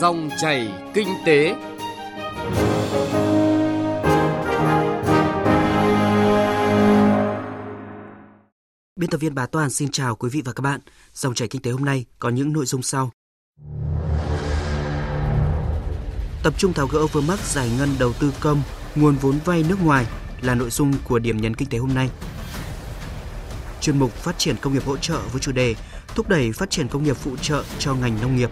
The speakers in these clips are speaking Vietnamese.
Dòng chảy kinh tế. Biên tập viên Bá Toàn xin chào quý vị và các bạn. Dòng chảy kinh tế hôm nay có những nội dung sau. Tập trung tháo gỡ vướng mắc giải ngân đầu tư công, nguồn vốn vay nước ngoài là nội dung của điểm nhấn kinh tế hôm nay. Chuyên mục phát triển công nghiệp hỗ trợ với chủ đề thúc đẩy phát triển công nghiệp phụ trợ cho ngành nông nghiệp.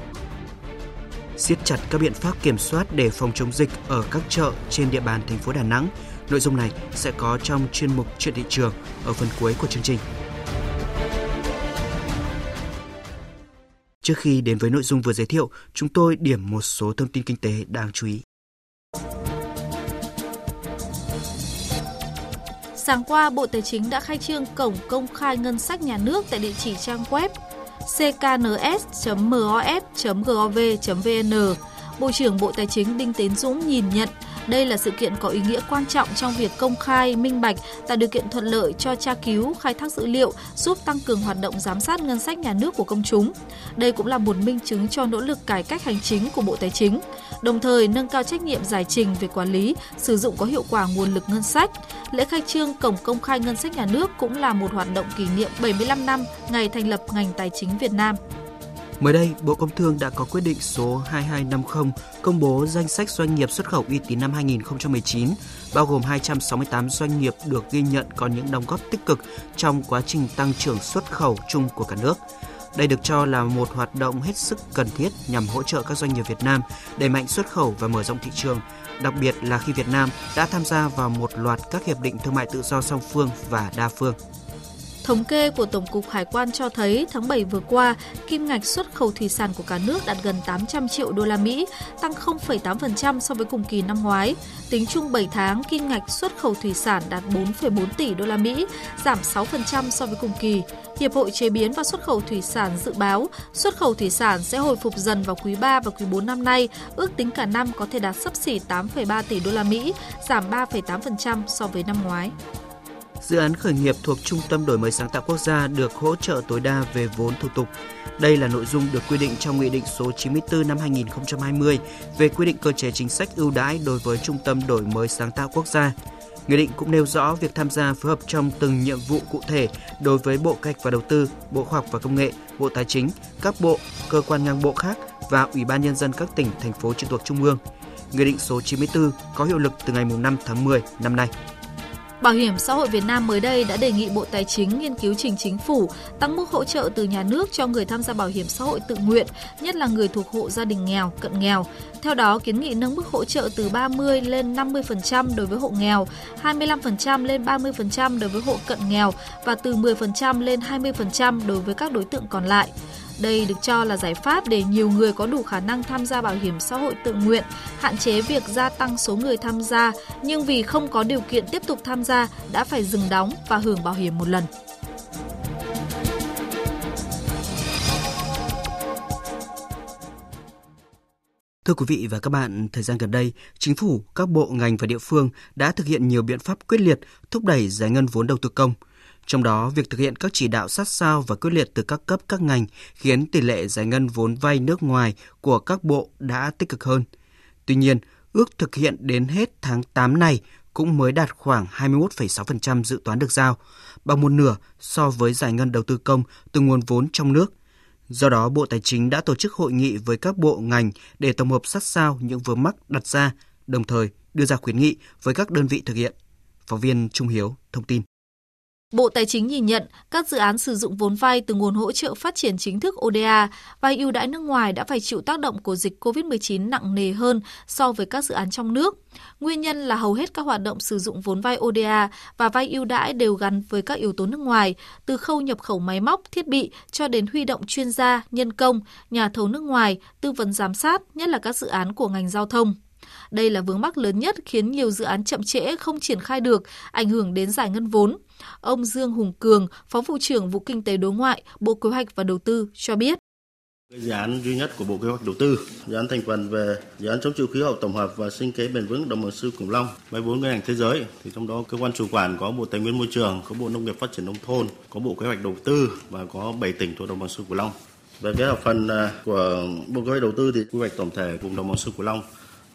Siết chặt các biện pháp kiểm soát để phòng chống dịch ở các chợ trên địa bàn thành phố Đà Nẵng. Nội dung này sẽ có trong chuyên mục chuyện thị trường ở phần cuối của chương trình. Trước khi đến với nội dung vừa giới thiệu, chúng tôi điểm một số thông tin kinh tế đáng chú ý. Sáng qua, Bộ Tài chính đã khai trương cổng công khai ngân sách nhà nước tại địa chỉ trang web ckns.mos.gov.vn Bộ trưởng Bộ Tài chính Đinh Tiến Dũng nhìn nhận đây là sự kiện có ý nghĩa quan trọng trong việc công khai, minh bạch, tạo điều kiện thuận lợi cho tra cứu, khai thác dữ liệu, giúp tăng cường hoạt động giám sát ngân sách nhà nước của công chúng. Đây cũng là một minh chứng cho nỗ lực cải cách hành chính của Bộ Tài chính, đồng thời nâng cao trách nhiệm giải trình về quản lý, sử dụng có hiệu quả nguồn lực ngân sách. Lễ khai trương cổng công khai ngân sách nhà nước cũng là một hoạt động kỷ niệm 75 năm ngày thành lập ngành tài chính Việt Nam. Mới đây, Bộ Công Thương đã có quyết định số 2250 công bố danh sách doanh nghiệp xuất khẩu uy tín năm 2019, bao gồm 268 doanh nghiệp được ghi nhận có những đóng góp tích cực trong quá trình tăng trưởng xuất khẩu chung của cả nước. Đây được cho là một hoạt động hết sức cần thiết nhằm hỗ trợ các doanh nghiệp Việt Nam đẩy mạnh xuất khẩu và mở rộng thị trường, đặc biệt là khi Việt Nam đã tham gia vào một loạt các hiệp định thương mại tự do song phương và đa phương. Thống kê của Tổng cục Hải quan cho thấy tháng 7 vừa qua, kim ngạch xuất khẩu thủy sản của cả nước đạt gần 800 triệu đô la Mỹ, tăng 0,8% so với cùng kỳ năm ngoái. Tính chung 7 tháng, kim ngạch xuất khẩu thủy sản đạt 4,4 tỷ đô la Mỹ, giảm 6% so với cùng kỳ. Hiệp hội chế biến và xuất khẩu thủy sản dự báo xuất khẩu thủy sản sẽ hồi phục dần vào quý 3 và quý 4 năm nay, ước tính cả năm có thể đạt sấp xỉ 8,3 tỷ đô la Mỹ, giảm 3,8% so với năm ngoái. Dự án khởi nghiệp thuộc Trung tâm Đổi mới sáng tạo quốc gia được hỗ trợ tối đa về vốn thủ tục. Đây là nội dung được quy định trong Nghị định số 94 năm 2020 về quy định cơ chế chính sách ưu đãi đối với Trung tâm Đổi mới sáng tạo quốc gia. Nghị định cũng nêu rõ việc tham gia phối hợp trong từng nhiệm vụ cụ thể đối với Bộ Kế hoạch và Đầu tư, Bộ Khoa học và Công nghệ, Bộ Tài chính, các bộ, cơ quan ngang bộ khác và Ủy ban Nhân dân các tỉnh, thành phố trực thuộc Trung ương. Nghị định số 94 có hiệu lực từ ngày 5 tháng 10 năm nay. Bảo hiểm xã hội Việt Nam mới đây đã đề nghị Bộ Tài chính nghiên cứu trình chính phủ tăng mức hỗ trợ từ nhà nước cho người tham gia bảo hiểm xã hội tự nguyện, nhất là người thuộc hộ gia đình nghèo, cận nghèo. Theo đó, kiến nghị nâng mức hỗ trợ từ 30 lên 50% đối với hộ nghèo, 25% lên 30% đối với hộ cận nghèo và từ 10% lên 20% đối với các đối tượng còn lại. Đây được cho là giải pháp để nhiều người có đủ khả năng tham gia bảo hiểm xã hội tự nguyện, hạn chế việc gia tăng số người tham gia, nhưng vì không có điều kiện tiếp tục tham gia đã phải dừng đóng và hưởng bảo hiểm một lần. Thưa quý vị và các bạn, thời gian gần đây, chính phủ, các bộ ngành và địa phương đã thực hiện nhiều biện pháp quyết liệt thúc đẩy giải ngân vốn đầu tư công – trong đó, việc thực hiện các chỉ đạo sát sao và quyết liệt từ các cấp các ngành khiến tỷ lệ giải ngân vốn vay nước ngoài của các bộ đã tích cực hơn. Tuy nhiên, ước thực hiện đến hết tháng 8 này cũng mới đạt khoảng 21,6% dự toán được giao, bằng một nửa so với giải ngân đầu tư công từ nguồn vốn trong nước. Do đó, Bộ Tài chính đã tổ chức hội nghị với các bộ ngành để tổng hợp sát sao những vướng mắc đặt ra, đồng thời đưa ra khuyến nghị với các đơn vị thực hiện. Phóng viên Trung Hiếu thông tin. Bộ Tài chính nhìn nhận các dự án sử dụng vốn vay từ nguồn hỗ trợ phát triển chính thức ODA vay ưu đãi nước ngoài đã phải chịu tác động của dịch COVID-19 nặng nề hơn so với các dự án trong nước. Nguyên nhân là hầu hết các hoạt động sử dụng vốn vay ODA và vay ưu đãi đều gắn với các yếu tố nước ngoài, từ khâu nhập khẩu máy móc, thiết bị cho đến huy động chuyên gia, nhân công, nhà thầu nước ngoài, tư vấn giám sát, nhất là các dự án của ngành giao thông. Đây là vướng mắc lớn nhất khiến nhiều dự án chậm trễ không triển khai được, ảnh hưởng đến giải ngân vốn. Ông Dương Hùng Cường, Phó vụ trưởng vụ Kinh tế Đối ngoại, Bộ Kế hoạch và Đầu tư cho biết. Dự án duy nhất của Bộ Kế hoạch Đầu tư, dự án thành phần về dự án chống chịu khí hậu tổng hợp và sinh kế bền vững đồng bằng sông Cửu Long, vay vốn ngân hàng thế giới thì trong đó cơ quan chủ quản có Bộ Tài nguyên Môi trường, có Bộ Nông nghiệp Phát triển nông thôn, có Bộ Kế hoạch Đầu tư và có 7 tỉnh thuộc đồng bằng sông Cửu Long. Về cái hợp phần à, của Bộ Kế hoạch Đầu tư thì quy hoạch tổng thể vùng đồng bằng sông Cửu Long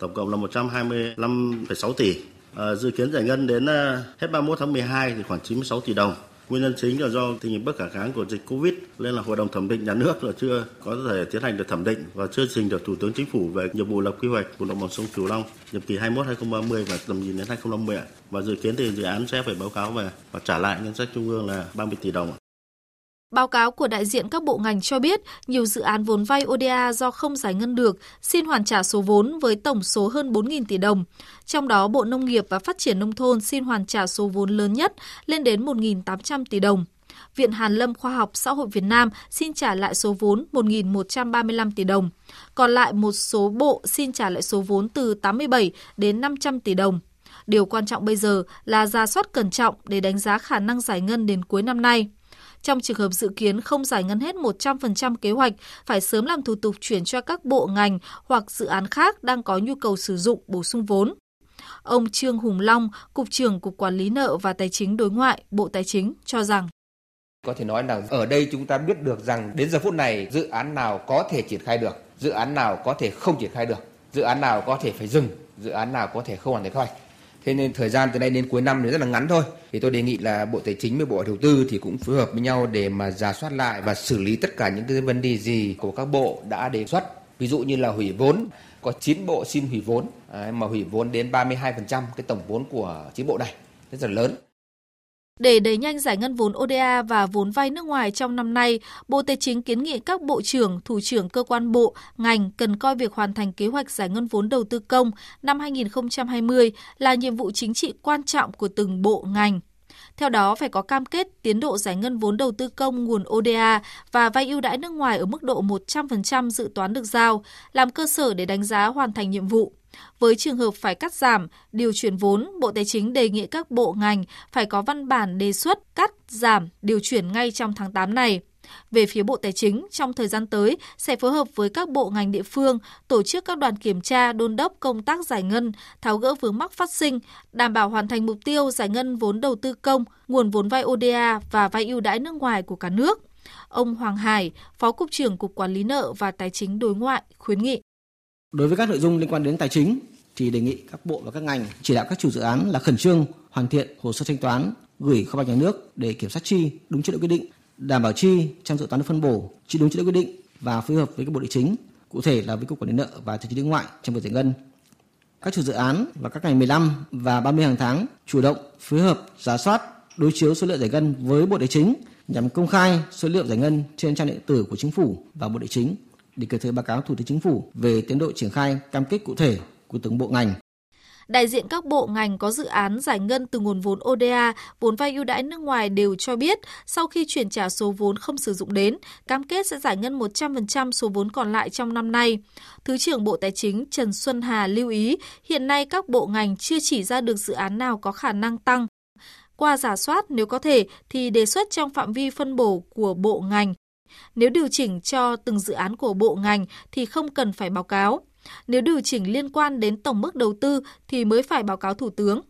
tổng cộng là 125,6 tỷ. À, dự kiến giải ngân đến à, hết 31 tháng 12 thì khoảng 96 tỷ đồng. Nguyên nhân chính là do tình hình bất khả kháng của dịch Covid nên là hội đồng thẩm định nhà nước là chưa có thể tiến hành được thẩm định và chưa trình được Thủ tướng Chính phủ về nhiệm vụ lập quy hoạch vùng đồng bằng sông Cửu Long nhiệm kỳ 21-2030 và tầm nhìn đến 2050 và dự kiến thì dự án sẽ phải báo cáo về và trả lại ngân sách trung ương là 30 tỷ đồng. Báo cáo của đại diện các bộ ngành cho biết, nhiều dự án vốn vay ODA do không giải ngân được xin hoàn trả số vốn với tổng số hơn 4.000 tỷ đồng. Trong đó, Bộ Nông nghiệp và Phát triển Nông thôn xin hoàn trả số vốn lớn nhất lên đến 1.800 tỷ đồng. Viện Hàn Lâm Khoa học Xã hội Việt Nam xin trả lại số vốn 1.135 tỷ đồng. Còn lại một số bộ xin trả lại số vốn từ 87 đến 500 tỷ đồng. Điều quan trọng bây giờ là ra soát cẩn trọng để đánh giá khả năng giải ngân đến cuối năm nay. Trong trường hợp dự kiến không giải ngân hết 100% kế hoạch, phải sớm làm thủ tục chuyển cho các bộ ngành hoặc dự án khác đang có nhu cầu sử dụng bổ sung vốn. Ông Trương Hùng Long, Cục trưởng Cục Quản lý nợ và Tài chính đối ngoại, Bộ Tài chính cho rằng có thể nói là ở đây chúng ta biết được rằng đến giờ phút này dự án nào có thể triển khai được, dự án nào có thể không triển khai được, dự án nào có thể phải dừng, dự án nào có thể không hoàn thành kế hoạch. Thế nên thời gian từ nay đến cuối năm thì rất là ngắn thôi. Thì tôi đề nghị là Bộ Tài chính với Bộ Đầu tư thì cũng phối hợp với nhau để mà giả soát lại và xử lý tất cả những cái vấn đề gì của các bộ đã đề xuất. Ví dụ như là hủy vốn, có 9 bộ xin hủy vốn mà hủy vốn đến 32% cái tổng vốn của 9 bộ này rất là lớn. Để đẩy nhanh giải ngân vốn ODA và vốn vay nước ngoài trong năm nay, Bộ Tài chính kiến nghị các bộ trưởng, thủ trưởng cơ quan bộ, ngành cần coi việc hoàn thành kế hoạch giải ngân vốn đầu tư công năm 2020 là nhiệm vụ chính trị quan trọng của từng bộ ngành. Theo đó, phải có cam kết tiến độ giải ngân vốn đầu tư công nguồn ODA và vay ưu đãi nước ngoài ở mức độ 100% dự toán được giao, làm cơ sở để đánh giá hoàn thành nhiệm vụ. Với trường hợp phải cắt giảm, điều chuyển vốn, Bộ Tài chính đề nghị các bộ ngành phải có văn bản đề xuất cắt, giảm, điều chuyển ngay trong tháng 8 này. Về phía Bộ Tài chính, trong thời gian tới sẽ phối hợp với các bộ ngành địa phương tổ chức các đoàn kiểm tra đôn đốc công tác giải ngân, tháo gỡ vướng mắc phát sinh, đảm bảo hoàn thành mục tiêu giải ngân vốn đầu tư công, nguồn vốn vay ODA và vay ưu đãi nước ngoài của cả nước. Ông Hoàng Hải, Phó Cục trưởng Cục Quản lý nợ và Tài chính đối ngoại khuyến nghị. Đối với các nội dung liên quan đến tài chính thì đề nghị các bộ và các ngành chỉ đạo các chủ dự án là khẩn trương hoàn thiện hồ sơ thanh toán gửi kho bạc nhà nước để kiểm soát chi đúng chế độ quy định, đảm bảo chi trong dự toán được phân bổ chi đúng chế độ quy định và phối hợp với các bộ địa chính, cụ thể là với cục quản lý nợ và tài chính đối ngoại trong việc giải ngân. Các chủ dự án vào các ngày 15 và 30 hàng tháng chủ động phối hợp giả soát đối chiếu số liệu giải ngân với bộ địa chính nhằm công khai số liệu giải ngân trên trang điện tử của chính phủ và bộ địa chính để kịp thời báo cáo Thủ tướng Chính phủ về tiến độ triển khai cam kết cụ thể của từng bộ ngành. Đại diện các bộ ngành có dự án giải ngân từ nguồn vốn ODA, vốn vay ưu đãi nước ngoài đều cho biết sau khi chuyển trả số vốn không sử dụng đến, cam kết sẽ giải ngân 100% số vốn còn lại trong năm nay. Thứ trưởng Bộ Tài chính Trần Xuân Hà lưu ý, hiện nay các bộ ngành chưa chỉ ra được dự án nào có khả năng tăng. Qua giả soát nếu có thể thì đề xuất trong phạm vi phân bổ của bộ ngành nếu điều chỉnh cho từng dự án của bộ ngành thì không cần phải báo cáo. Nếu điều chỉnh liên quan đến tổng mức đầu tư thì mới phải báo cáo Thủ tướng.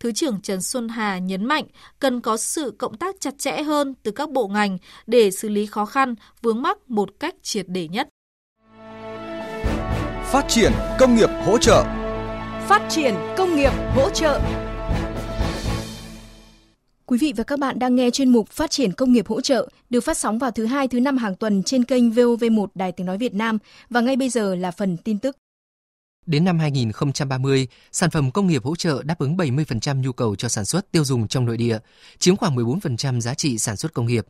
Thứ trưởng Trần Xuân Hà nhấn mạnh cần có sự cộng tác chặt chẽ hơn từ các bộ ngành để xử lý khó khăn, vướng mắc một cách triệt để nhất. Phát triển công nghiệp hỗ trợ Phát triển công nghiệp hỗ trợ Quý vị và các bạn đang nghe chuyên mục Phát triển công nghiệp hỗ trợ được phát sóng vào thứ hai thứ năm hàng tuần trên kênh VOV1 Đài Tiếng nói Việt Nam và ngay bây giờ là phần tin tức. Đến năm 2030, sản phẩm công nghiệp hỗ trợ đáp ứng 70% nhu cầu cho sản xuất tiêu dùng trong nội địa, chiếm khoảng 14% giá trị sản xuất công nghiệp.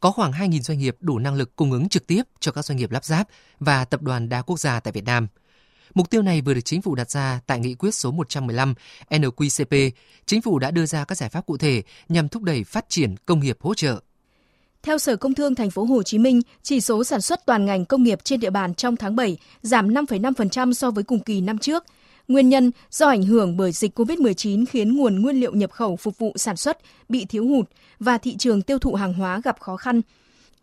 Có khoảng 2.000 doanh nghiệp đủ năng lực cung ứng trực tiếp cho các doanh nghiệp lắp ráp và tập đoàn đa quốc gia tại Việt Nam – Mục tiêu này vừa được chính phủ đặt ra tại nghị quyết số 115 NQCP. Chính phủ đã đưa ra các giải pháp cụ thể nhằm thúc đẩy phát triển công nghiệp hỗ trợ. Theo Sở Công Thương thành phố Hồ Chí Minh, chỉ số sản xuất toàn ngành công nghiệp trên địa bàn trong tháng 7 giảm 5,5% so với cùng kỳ năm trước. Nguyên nhân do ảnh hưởng bởi dịch COVID-19 khiến nguồn nguyên liệu nhập khẩu phục vụ sản xuất bị thiếu hụt và thị trường tiêu thụ hàng hóa gặp khó khăn.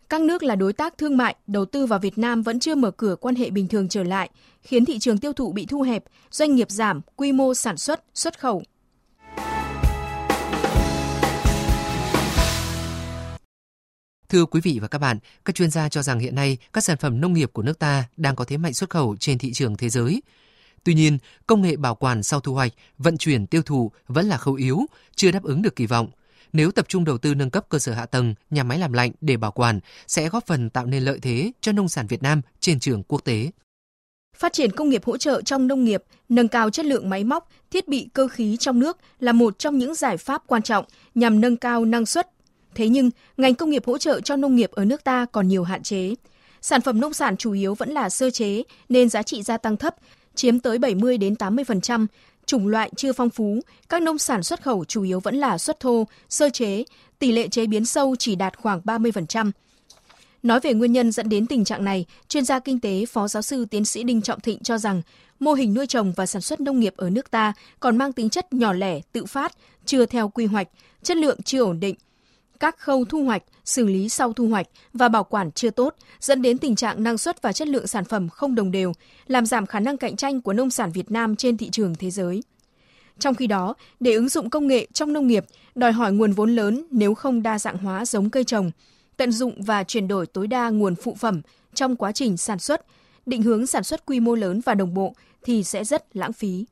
Các nước là đối tác thương mại, đầu tư vào Việt Nam vẫn chưa mở cửa quan hệ bình thường trở lại, khiến thị trường tiêu thụ bị thu hẹp, doanh nghiệp giảm, quy mô sản xuất, xuất khẩu. Thưa quý vị và các bạn, các chuyên gia cho rằng hiện nay các sản phẩm nông nghiệp của nước ta đang có thế mạnh xuất khẩu trên thị trường thế giới. Tuy nhiên, công nghệ bảo quản sau thu hoạch, vận chuyển tiêu thụ vẫn là khâu yếu, chưa đáp ứng được kỳ vọng. Nếu tập trung đầu tư nâng cấp cơ sở hạ tầng, nhà máy làm lạnh để bảo quản sẽ góp phần tạo nên lợi thế cho nông sản Việt Nam trên trường quốc tế. Phát triển công nghiệp hỗ trợ trong nông nghiệp, nâng cao chất lượng máy móc, thiết bị cơ khí trong nước là một trong những giải pháp quan trọng nhằm nâng cao năng suất. Thế nhưng, ngành công nghiệp hỗ trợ cho nông nghiệp ở nước ta còn nhiều hạn chế. Sản phẩm nông sản chủ yếu vẫn là sơ chế nên giá trị gia tăng thấp, chiếm tới 70 đến 80%, chủng loại chưa phong phú, các nông sản xuất khẩu chủ yếu vẫn là xuất thô, sơ chế, tỷ lệ chế biến sâu chỉ đạt khoảng 30%. Nói về nguyên nhân dẫn đến tình trạng này, chuyên gia kinh tế Phó Giáo sư Tiến sĩ Đinh Trọng Thịnh cho rằng mô hình nuôi trồng và sản xuất nông nghiệp ở nước ta còn mang tính chất nhỏ lẻ, tự phát, chưa theo quy hoạch, chất lượng chưa ổn định. Các khâu thu hoạch, xử lý sau thu hoạch và bảo quản chưa tốt, dẫn đến tình trạng năng suất và chất lượng sản phẩm không đồng đều, làm giảm khả năng cạnh tranh của nông sản Việt Nam trên thị trường thế giới. Trong khi đó, để ứng dụng công nghệ trong nông nghiệp đòi hỏi nguồn vốn lớn nếu không đa dạng hóa giống cây trồng, tận dụng và chuyển đổi tối đa nguồn phụ phẩm trong quá trình sản xuất, định hướng sản xuất quy mô lớn và đồng bộ thì sẽ rất lãng phí.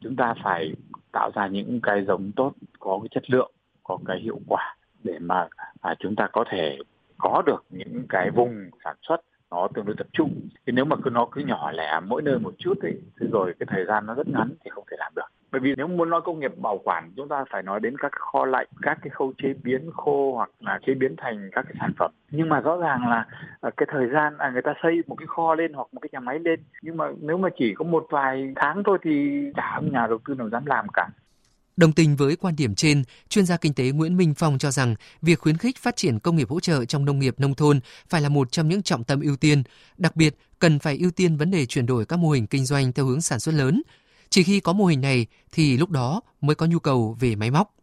Chúng ta phải tạo ra những cái giống tốt, có cái chất lượng, có cái hiệu quả để mà à, chúng ta có thể có được những cái vùng sản xuất nó tương đối tập trung. Thì nếu mà cứ nó cứ nhỏ lẻ mỗi nơi một chút ấy, thì rồi cái thời gian nó rất ngắn thì không thể làm được. Bởi vì nếu muốn nói công nghiệp bảo quản chúng ta phải nói đến các kho lạnh các cái khâu chế biến khô hoặc là chế biến thành các cái sản phẩm. Nhưng mà rõ ràng là à, cái thời gian à, người ta xây một cái kho lên hoặc một cái nhà máy lên nhưng mà nếu mà chỉ có một vài tháng thôi thì chả nhà đầu tư nào dám làm cả. Đồng tình với quan điểm trên, chuyên gia kinh tế Nguyễn Minh Phong cho rằng việc khuyến khích phát triển công nghiệp hỗ trợ trong nông nghiệp nông thôn phải là một trong những trọng tâm ưu tiên, đặc biệt cần phải ưu tiên vấn đề chuyển đổi các mô hình kinh doanh theo hướng sản xuất lớn, chỉ khi có mô hình này thì lúc đó mới có nhu cầu về máy móc.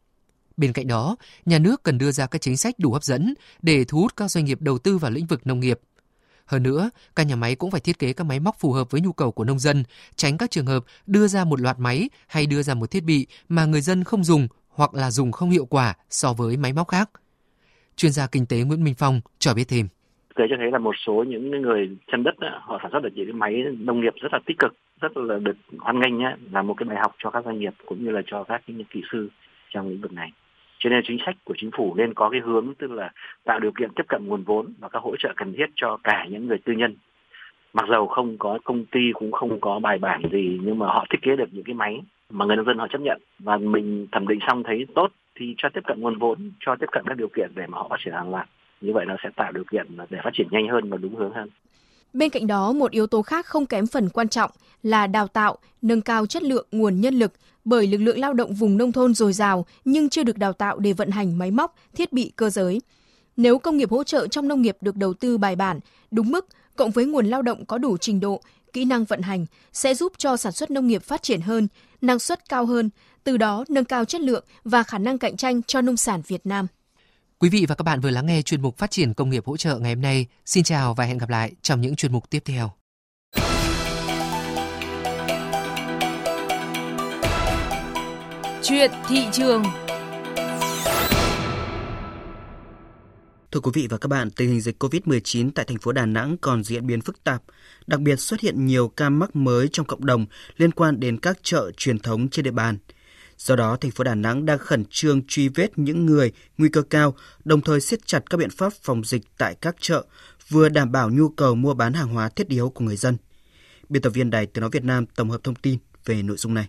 Bên cạnh đó, nhà nước cần đưa ra các chính sách đủ hấp dẫn để thu hút các doanh nghiệp đầu tư vào lĩnh vực nông nghiệp. Hơn nữa, các nhà máy cũng phải thiết kế các máy móc phù hợp với nhu cầu của nông dân, tránh các trường hợp đưa ra một loạt máy hay đưa ra một thiết bị mà người dân không dùng hoặc là dùng không hiệu quả so với máy móc khác. Chuyên gia kinh tế Nguyễn Minh Phong cho biết thêm thực cho thấy là một số những người chân đất họ sản xuất được những cái máy nông nghiệp rất là tích cực rất là được hoan nghênh nhé là một cái bài học cho các doanh nghiệp cũng như là cho các những kỹ sư trong lĩnh vực này cho nên chính sách của chính phủ nên có cái hướng tức là tạo điều kiện tiếp cận nguồn vốn và các hỗ trợ cần thiết cho cả những người tư nhân. Mặc dầu không có công ty cũng không có bài bản gì nhưng mà họ thiết kế được những cái máy mà người nông dân họ chấp nhận. Và mình thẩm định xong thấy tốt thì cho tiếp cận nguồn vốn cho tiếp cận các điều kiện để mà họ phát triển hàng loạt. Như vậy nó sẽ tạo điều kiện để phát triển nhanh hơn và đúng hướng hơn. Bên cạnh đó, một yếu tố khác không kém phần quan trọng là đào tạo, nâng cao chất lượng nguồn nhân lực bởi lực lượng lao động vùng nông thôn dồi dào nhưng chưa được đào tạo để vận hành máy móc, thiết bị cơ giới. Nếu công nghiệp hỗ trợ trong nông nghiệp được đầu tư bài bản, đúng mức, cộng với nguồn lao động có đủ trình độ, kỹ năng vận hành sẽ giúp cho sản xuất nông nghiệp phát triển hơn, năng suất cao hơn, từ đó nâng cao chất lượng và khả năng cạnh tranh cho nông sản Việt Nam. Quý vị và các bạn vừa lắng nghe chuyên mục Phát triển công nghiệp hỗ trợ ngày hôm nay. Xin chào và hẹn gặp lại trong những chuyên mục tiếp theo. Chuyện thị trường Thưa quý vị và các bạn, tình hình dịch COVID-19 tại thành phố Đà Nẵng còn diễn biến phức tạp, đặc biệt xuất hiện nhiều ca mắc mới trong cộng đồng liên quan đến các chợ truyền thống trên địa bàn – Do đó, thành phố Đà Nẵng đang khẩn trương truy vết những người nguy cơ cao, đồng thời siết chặt các biện pháp phòng dịch tại các chợ, vừa đảm bảo nhu cầu mua bán hàng hóa thiết yếu của người dân. Biên tập viên Đài Tiếng nói Việt Nam tổng hợp thông tin về nội dung này.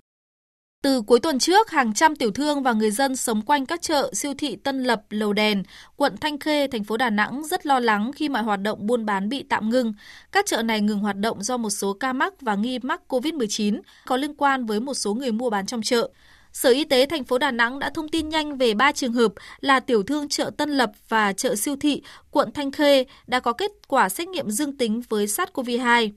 Từ cuối tuần trước, hàng trăm tiểu thương và người dân sống quanh các chợ, siêu thị Tân Lập, Lầu Đèn, quận Thanh Khê, thành phố Đà Nẵng rất lo lắng khi mọi hoạt động buôn bán bị tạm ngưng. Các chợ này ngừng hoạt động do một số ca mắc và nghi mắc COVID-19 có liên quan với một số người mua bán trong chợ. Sở Y tế thành phố Đà Nẵng đã thông tin nhanh về 3 trường hợp là tiểu thương chợ Tân Lập và chợ siêu thị quận Thanh Khê đã có kết quả xét nghiệm dương tính với SARS-CoV-2.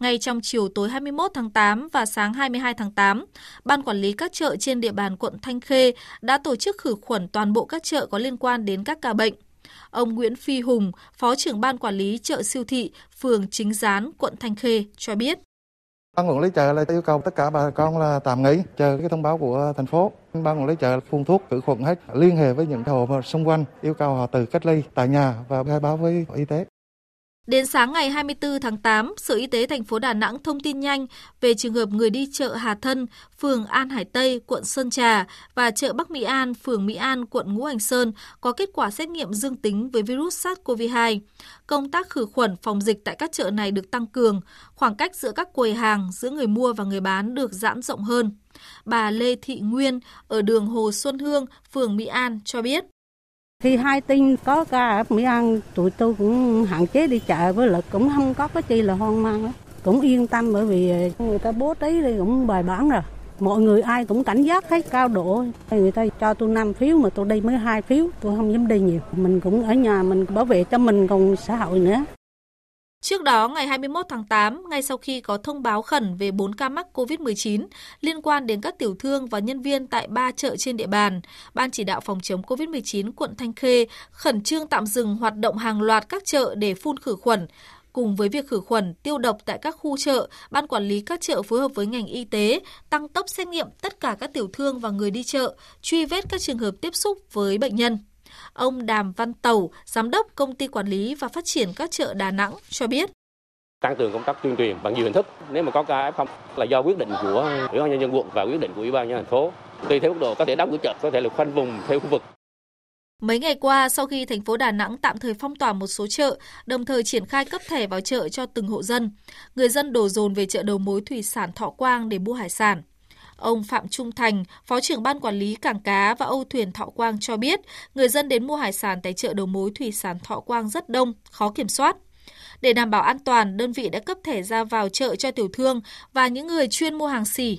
Ngay trong chiều tối 21 tháng 8 và sáng 22 tháng 8, Ban Quản lý các chợ trên địa bàn quận Thanh Khê đã tổ chức khử khuẩn toàn bộ các chợ có liên quan đến các ca bệnh. Ông Nguyễn Phi Hùng, Phó trưởng Ban Quản lý chợ siêu thị, phường Chính Gián, quận Thanh Khê cho biết. Ban quản lý chợ là yêu cầu tất cả bà con là tạm nghỉ chờ cái thông báo của thành phố. Ban quản lý chợ phun thuốc khử khuẩn hết, liên hệ với những hộ xung quanh yêu cầu họ tự cách ly tại nhà và khai báo với y tế. Đến sáng ngày 24 tháng 8, Sở Y tế thành phố Đà Nẵng thông tin nhanh về trường hợp người đi chợ Hà Thân, phường An Hải Tây, quận Sơn Trà và chợ Bắc Mỹ An, phường Mỹ An, quận Ngũ Hành Sơn có kết quả xét nghiệm dương tính với virus SARS-CoV-2. Công tác khử khuẩn phòng dịch tại các chợ này được tăng cường, khoảng cách giữa các quầy hàng giữa người mua và người bán được giãn rộng hơn. Bà Lê Thị Nguyên ở đường Hồ Xuân Hương, phường Mỹ An cho biết. Khi hai tin có ca ở Mỹ An, tụi tôi cũng hạn chế đi chợ với lực cũng không có cái chi là hoang mang đó. Cũng yên tâm bởi vì người ta bố trí thì cũng bài bản rồi. Mọi người ai cũng cảnh giác hết cao độ. Người ta cho tôi 5 phiếu mà tôi đi mới hai phiếu, tôi không dám đi nhiều. Mình cũng ở nhà mình bảo vệ cho mình còn xã hội nữa. Trước đó, ngày 21 tháng 8, ngay sau khi có thông báo khẩn về 4 ca mắc COVID-19 liên quan đến các tiểu thương và nhân viên tại ba chợ trên địa bàn, Ban chỉ đạo phòng chống COVID-19 quận Thanh Khê khẩn trương tạm dừng hoạt động hàng loạt các chợ để phun khử khuẩn. Cùng với việc khử khuẩn, tiêu độc tại các khu chợ, Ban quản lý các chợ phối hợp với ngành y tế tăng tốc xét nghiệm tất cả các tiểu thương và người đi chợ, truy vết các trường hợp tiếp xúc với bệnh nhân. Ông Đàm Văn Tàu, Giám đốc Công ty Quản lý và Phát triển các chợ Đà Nẵng cho biết tăng cường công tác tuyên truyền bằng nhiều hình thức. Nếu mà có ca F0 là do quyết định của Ủy ban nhân dân quận và quyết định của Ủy ban nhân thành phố. Tùy theo mức độ có thể đóng cửa chợ, có thể là khoanh vùng theo khu vực. Mấy ngày qua, sau khi thành phố Đà Nẵng tạm thời phong tỏa một số chợ, đồng thời triển khai cấp thẻ vào chợ cho từng hộ dân, người dân đổ dồn về chợ đầu mối thủy sản Thọ Quang để mua hải sản. Ông Phạm Trung Thành, Phó trưởng Ban Quản lý Cảng Cá và Âu Thuyền Thọ Quang cho biết, người dân đến mua hải sản tại chợ đầu mối thủy sản Thọ Quang rất đông, khó kiểm soát. Để đảm bảo an toàn, đơn vị đã cấp thẻ ra vào chợ cho tiểu thương và những người chuyên mua hàng xỉ.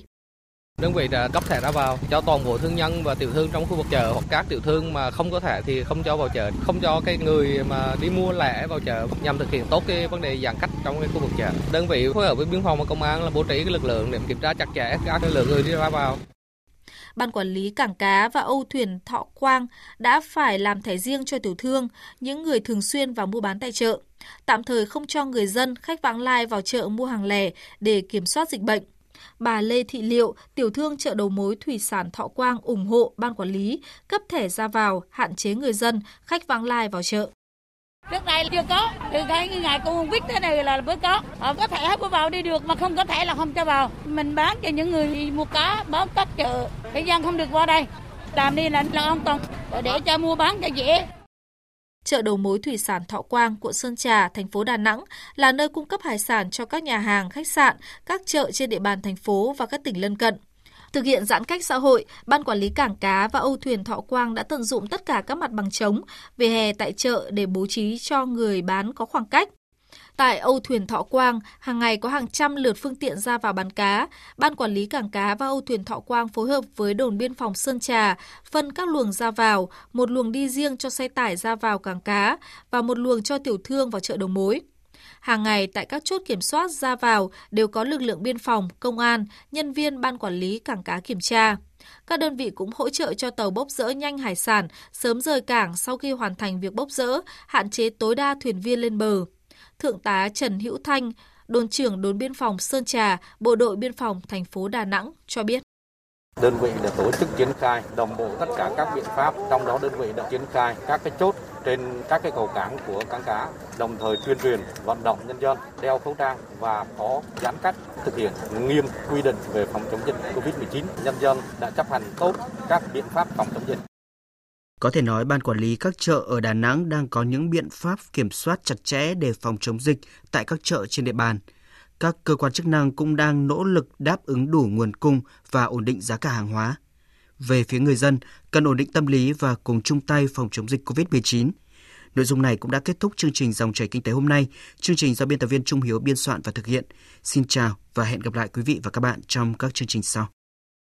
Đơn vị đã cấp thẻ ra vào cho toàn bộ thương nhân và tiểu thương trong khu vực chợ hoặc các tiểu thương mà không có thẻ thì không cho vào chợ, không cho cái người mà đi mua lẻ vào chợ nhằm thực hiện tốt cái vấn đề giãn cách trong cái khu vực chợ. Đơn vị phối hợp với biên phòng và công an là bố trí cái lực lượng để kiểm tra chặt chẽ các lượng người đi ra vào. Ban quản lý cảng cá và Âu thuyền Thọ Quang đã phải làm thẻ riêng cho tiểu thương, những người thường xuyên vào mua bán tại chợ, tạm thời không cho người dân khách vãng lai vào chợ mua hàng lẻ để kiểm soát dịch bệnh. Bà Lê Thị Liệu, tiểu thương chợ đầu mối thủy sản Thọ Quang ủng hộ ban quản lý cấp thẻ ra vào, hạn chế người dân khách vãng lai vào chợ. Trước đây chưa có, từ cái ngày cô biết thế này là mới có. Họ có thể mới vào đi được mà không có thể là không cho vào. Mình bán cho những người mua cá, bán tắt chợ, cái dân không được qua đây. Làm đi là, là an toàn để cho mua bán cho dễ. Chợ đầu mối thủy sản Thọ Quang, quận Sơn Trà, thành phố Đà Nẵng là nơi cung cấp hải sản cho các nhà hàng, khách sạn, các chợ trên địa bàn thành phố và các tỉnh lân cận. Thực hiện giãn cách xã hội, Ban Quản lý Cảng Cá và Âu Thuyền Thọ Quang đã tận dụng tất cả các mặt bằng trống, về hè tại chợ để bố trí cho người bán có khoảng cách. Tại Âu Thuyền Thọ Quang, hàng ngày có hàng trăm lượt phương tiện ra vào bán cá. Ban quản lý cảng cá và Âu Thuyền Thọ Quang phối hợp với đồn biên phòng Sơn Trà phân các luồng ra vào, một luồng đi riêng cho xe tải ra vào cảng cá và một luồng cho tiểu thương vào chợ đầu mối. Hàng ngày tại các chốt kiểm soát ra vào đều có lực lượng biên phòng, công an, nhân viên ban quản lý cảng cá kiểm tra. Các đơn vị cũng hỗ trợ cho tàu bốc rỡ nhanh hải sản sớm rời cảng sau khi hoàn thành việc bốc rỡ, hạn chế tối đa thuyền viên lên bờ. Thượng tá Trần Hữu Thanh, đồn trưởng đồn biên phòng Sơn Trà, bộ đội biên phòng thành phố Đà Nẵng cho biết. Đơn vị đã tổ chức triển khai đồng bộ tất cả các biện pháp, trong đó đơn vị đã triển khai các cái chốt trên các cái cầu cảng của cảng cá, đồng thời tuyên truyền vận động nhân dân đeo khẩu trang và có giãn cách thực hiện nghiêm quy định về phòng chống dịch Covid-19. Nhân dân đã chấp hành tốt các biện pháp phòng chống dịch. Có thể nói ban quản lý các chợ ở Đà Nẵng đang có những biện pháp kiểm soát chặt chẽ để phòng chống dịch tại các chợ trên địa bàn. Các cơ quan chức năng cũng đang nỗ lực đáp ứng đủ nguồn cung và ổn định giá cả hàng hóa. Về phía người dân, cần ổn định tâm lý và cùng chung tay phòng chống dịch COVID-19. Nội dung này cũng đã kết thúc chương trình Dòng chảy kinh tế hôm nay. Chương trình do biên tập viên Trung Hiếu biên soạn và thực hiện. Xin chào và hẹn gặp lại quý vị và các bạn trong các chương trình sau.